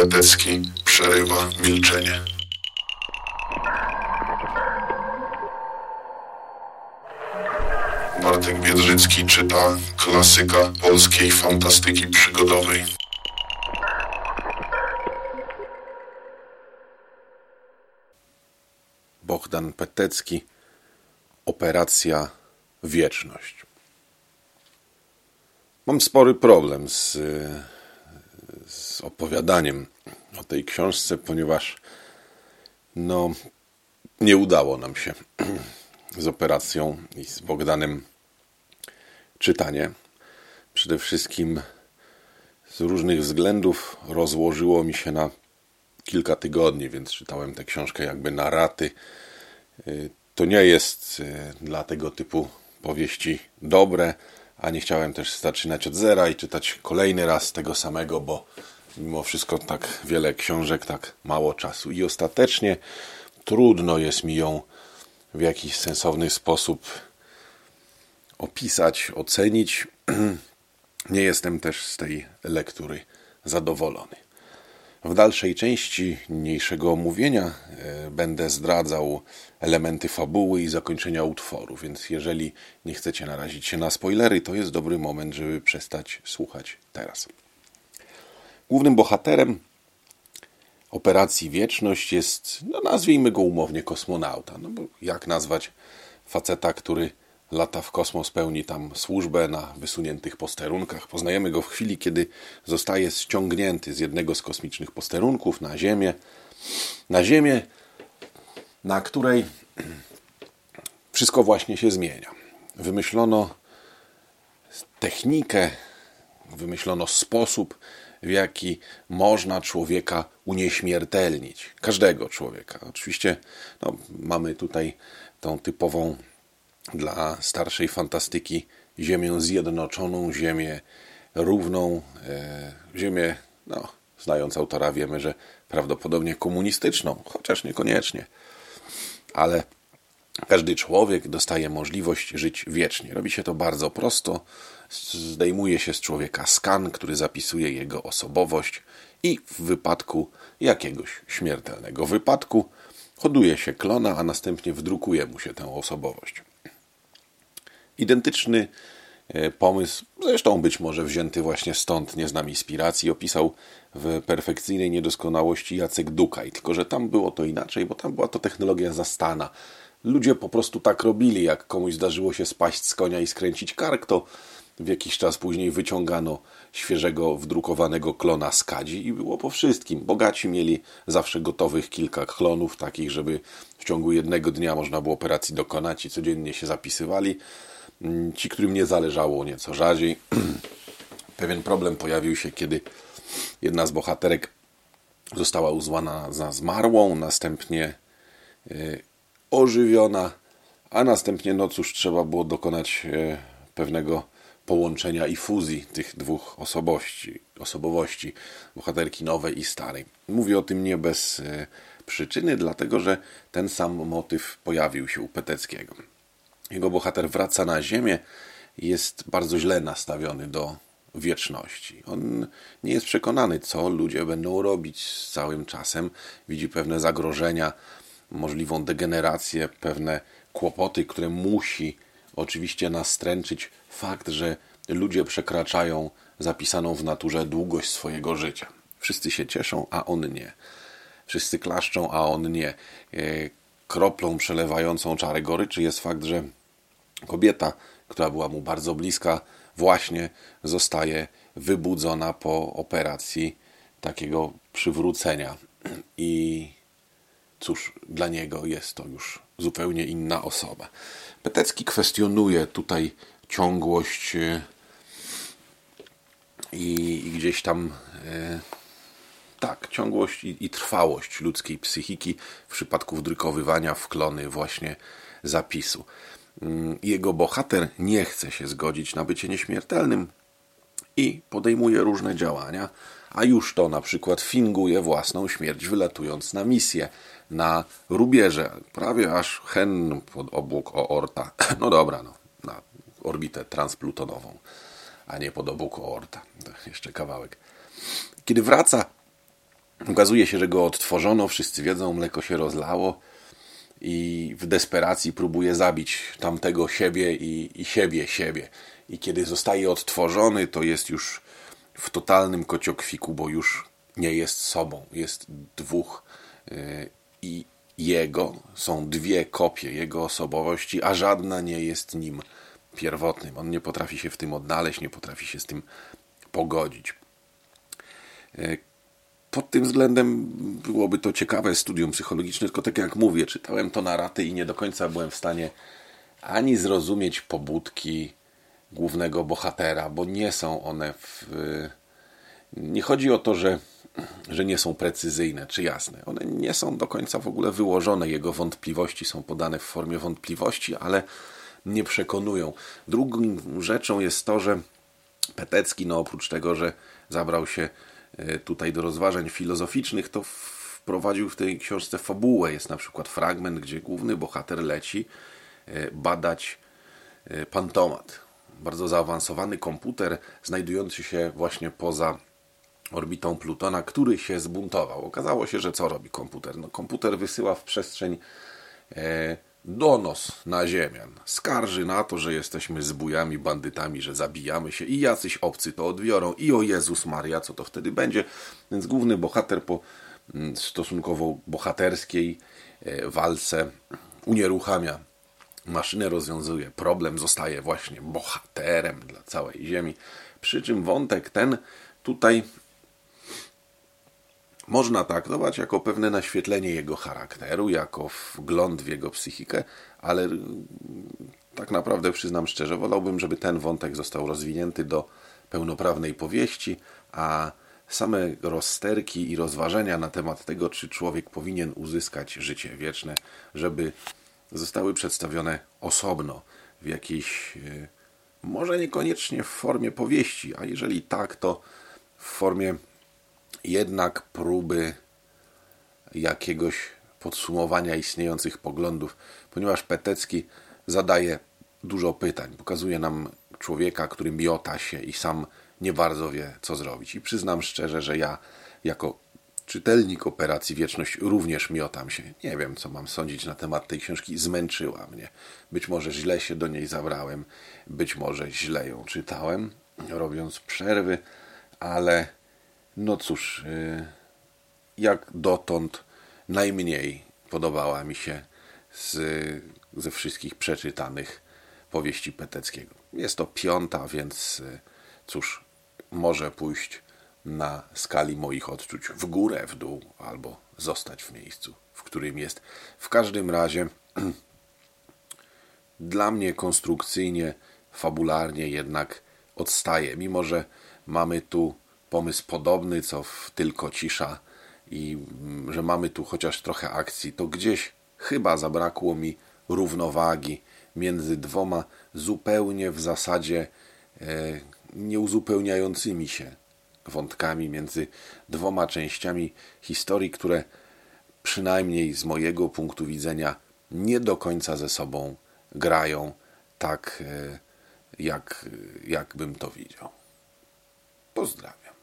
Petecki przerywa milczenie. Bartek Biedrzycki czyta klasyka polskiej fantastyki przygodowej. Bohdan Petecki Operacja Wieczność. Mam spory problem z, opowiadaniem o tej książce, ponieważ no, nie udało nam się z operacją i z Bogdanem czytanie. Przede wszystkim z różnych względów rozłożyło mi się na kilka tygodni, więc czytałem tę książkę jakby na raty. Y, to nie jest y, dla tego typu powieści dobre, a nie chciałem też zaczynać od zera i czytać kolejny raz tego samego, bo mimo wszystko tak wiele książek, tak mało czasu. I ostatecznie trudno jest mi ją w jakiś sensowny sposób opisać, ocenić. Nie jestem też z tej lektury zadowolony. W dalszej części niniejszego omówienia e, będę zdradzał elementy fabuły i zakończenia utworu, więc jeżeli nie chcecie narazić się na spoilery, to jest dobry moment, żeby przestać słuchać teraz. Głównym bohaterem operacji Wieczność jest, no nazwijmy go umownie, kosmonauta. No bo jak nazwać faceta, który lata w kosmos, pełni tam służbę na wysuniętych posterunkach. Poznajemy go w chwili, kiedy zostaje ściągnięty z jednego z kosmicznych posterunków na Ziemię. Na Ziemię, na której wszystko właśnie się zmienia. Wymyślono technikę, wymyślono sposób, w jaki można człowieka unieśmiertelnić. Każdego człowieka. Oczywiście no, mamy tutaj tą typową dla starszej fantastyki ziemię zjednoczoną, ziemię równą, e, ziemię, no, znając autora, wiemy, że prawdopodobnie komunistyczną, chociaż niekoniecznie. Ale każdy człowiek dostaje możliwość żyć wiecznie. Robi się to bardzo prosto. Zdejmuje się z człowieka skan, który zapisuje jego osobowość i w wypadku jakiegoś śmiertelnego wypadku hoduje się klona, a następnie wdrukuje mu się tę osobowość. Identyczny e, pomysł, zresztą być może wzięty właśnie stąd, nie znam inspiracji, opisał w perfekcyjnej niedoskonałości Jacek Dukaj, tylko że tam było to inaczej, bo tam była to technologia zastana. Ludzie po prostu tak robili, jak komuś zdarzyło się spaść z konia i skręcić kark, to w jakiś czas później wyciągano świeżego, wdrukowanego klona z kadzi i było po wszystkim. Bogaci mieli zawsze gotowych kilka klonów, takich, żeby w ciągu jednego dnia można było operacji dokonać i codziennie się zapisywali. Mm, ci, którym nie zależało nieco rzadziej. Pewien problem pojawił się, kiedy jedna z bohaterek została uznana za zmarłą, następnie y, ożywiona, a następnie, no cóż, trzeba było dokonać y, pewnego połączenia i fuzji tych dwóch osobowości, osobowości bohaterki nowej i starej. Mówię o tym nie bez y, przyczyny, dlatego że ten sam motyw pojawił się u Peteckiego. Jego bohater wraca na Ziemię jest bardzo źle nastawiony do wieczności. On nie jest przekonany, co ludzie będą robić z całym czasem. Widzi pewne zagrożenia, możliwą degenerację, pewne kłopoty, które musi oczywiście nastręczyć fakt, że ludzie przekraczają zapisaną w naturze długość swojego życia. Wszyscy się cieszą, a on nie. Wszyscy klaszczą, a on nie. E, kroplą przelewającą czarę goryczy jest fakt, że Kobieta, która była mu bardzo bliska, właśnie zostaje wybudzona po operacji takiego przywrócenia. I cóż, dla niego jest to już zupełnie inna osoba. Petecki kwestionuje tutaj ciągłość e, i, i gdzieś tam e, tak, ciągłość i, i, trwałość ludzkiej psychiki w przypadku wdrukowywania w klony właśnie zapisu. Mm, jego bohater nie chce się zgodzić na bycie nieśmiertelnym i podejmuje różne działania, a już to na przykład finguje własną śmierć, wylatując na misję na rubieże, prawie aż hen pod obłóg Oorta. No dobra, no, na orbitę transplutonową, a nie pod obłóg Oorta. To jeszcze kawałek. Kiedy wraca Okazuje się, że go odtworzono, wszyscy wiedzą, mleko się rozlało i w desperacji próbuje zabić tamtego siebie i, i siebie siebie. I kiedy zostaje odtworzony, to jest już w totalnym kociokwiku, bo już nie jest sobą. Jest dwóch yy, i jego, są dwie kopie jego osobowości, a żadna nie jest nim pierwotnym. On nie potrafi się w tym odnaleźć, nie potrafi się z tym pogodzić. Yy, pod tym względem byłoby to ciekawe studium psychologiczne, tylko tak jak mówię, czytałem to na raty i nie do końca byłem w stanie ani zrozumieć pobudki głównego bohatera, bo nie są one w... Nie chodzi o to, że, że nie są precyzyjne czy jasne. One nie są do końca w ogóle wyłożone. Jego wątpliwości są podane w formie wątpliwości, ale nie przekonują. Drugą rzeczą jest to, że Petecki, no oprócz tego, że zabrał się E, tutaj do rozważań filozoficznych, to wprowadził w tej książce fabułę. Jest na przykład fragment, gdzie główny bohater leci e, badać e, pantomat. Bardzo zaawansowany komputer znajdujący się właśnie poza orbitą Plutona, który się zbuntował. Okazało się, że co robi komputer? No, komputer wysyła w przestrzeń donos na ziemian. Skarży na to, że jesteśmy zbójami, bandytami, że zabijamy się i jacyś obcy to odbiorą i o Jezus Maria, co to wtedy będzie. Więc główny bohater po mm, stosunkowo bohaterskiej e, walce unieruchamia maszynę, rozwiązuje problem, zostaje właśnie bohaterem dla całej Ziemi. Przy czym wątek ten tutaj można traktować jako pewne naświetlenie jego charakteru, jako wgląd w jego psychikę, ale tak naprawdę przyznam szczerze, wolałbym, żeby ten wątek został rozwinięty do pełnoprawnej powieści, a same rozsterki i rozważenia na temat tego, czy człowiek powinien uzyskać życie wieczne, żeby zostały przedstawione osobno w jakiejś, e, może niekoniecznie w formie powieści, a jeżeli tak, to w formie jednak próby jakiegoś podsumowania istniejących poglądów, ponieważ Petecki zadaje dużo pytań, pokazuje nam człowieka, który miota się i sam nie bardzo wie, co zrobić. I przyznam szczerze, że ja jako czytelnik Operacji Wieczność również miotam się. Nie wiem, co mam sądzić na temat tej książki. Zmęczyła mnie. Być może źle się do niej zabrałem, być może źle ją czytałem, robiąc przerwy, ale no cóż, y, jak dotąd najmniej podobała mi się z, ze wszystkich przeczytanych powieści Peteckiego. Jest to piąta, więc y, cóż, może pójść na skali moich odczuć w górę, w dół, albo zostać w miejscu, w którym jest. W każdym razie dla mnie konstrukcyjnie, fabularnie jednak odstaje, mimo że mamy tu pomysł podobny, co w Tylko Cisza i mm, że mamy tu chociaż trochę akcji, to gdzieś chyba zabrakło mi równowagi między dwoma zupełnie w zasadzie e, nieuzupełniającymi się wątkami, między dwoma częściami historii, które przynajmniej z mojego punktu widzenia nie do końca ze sobą grają tak, e, jak, jak bym to widział. Pozdrawiam.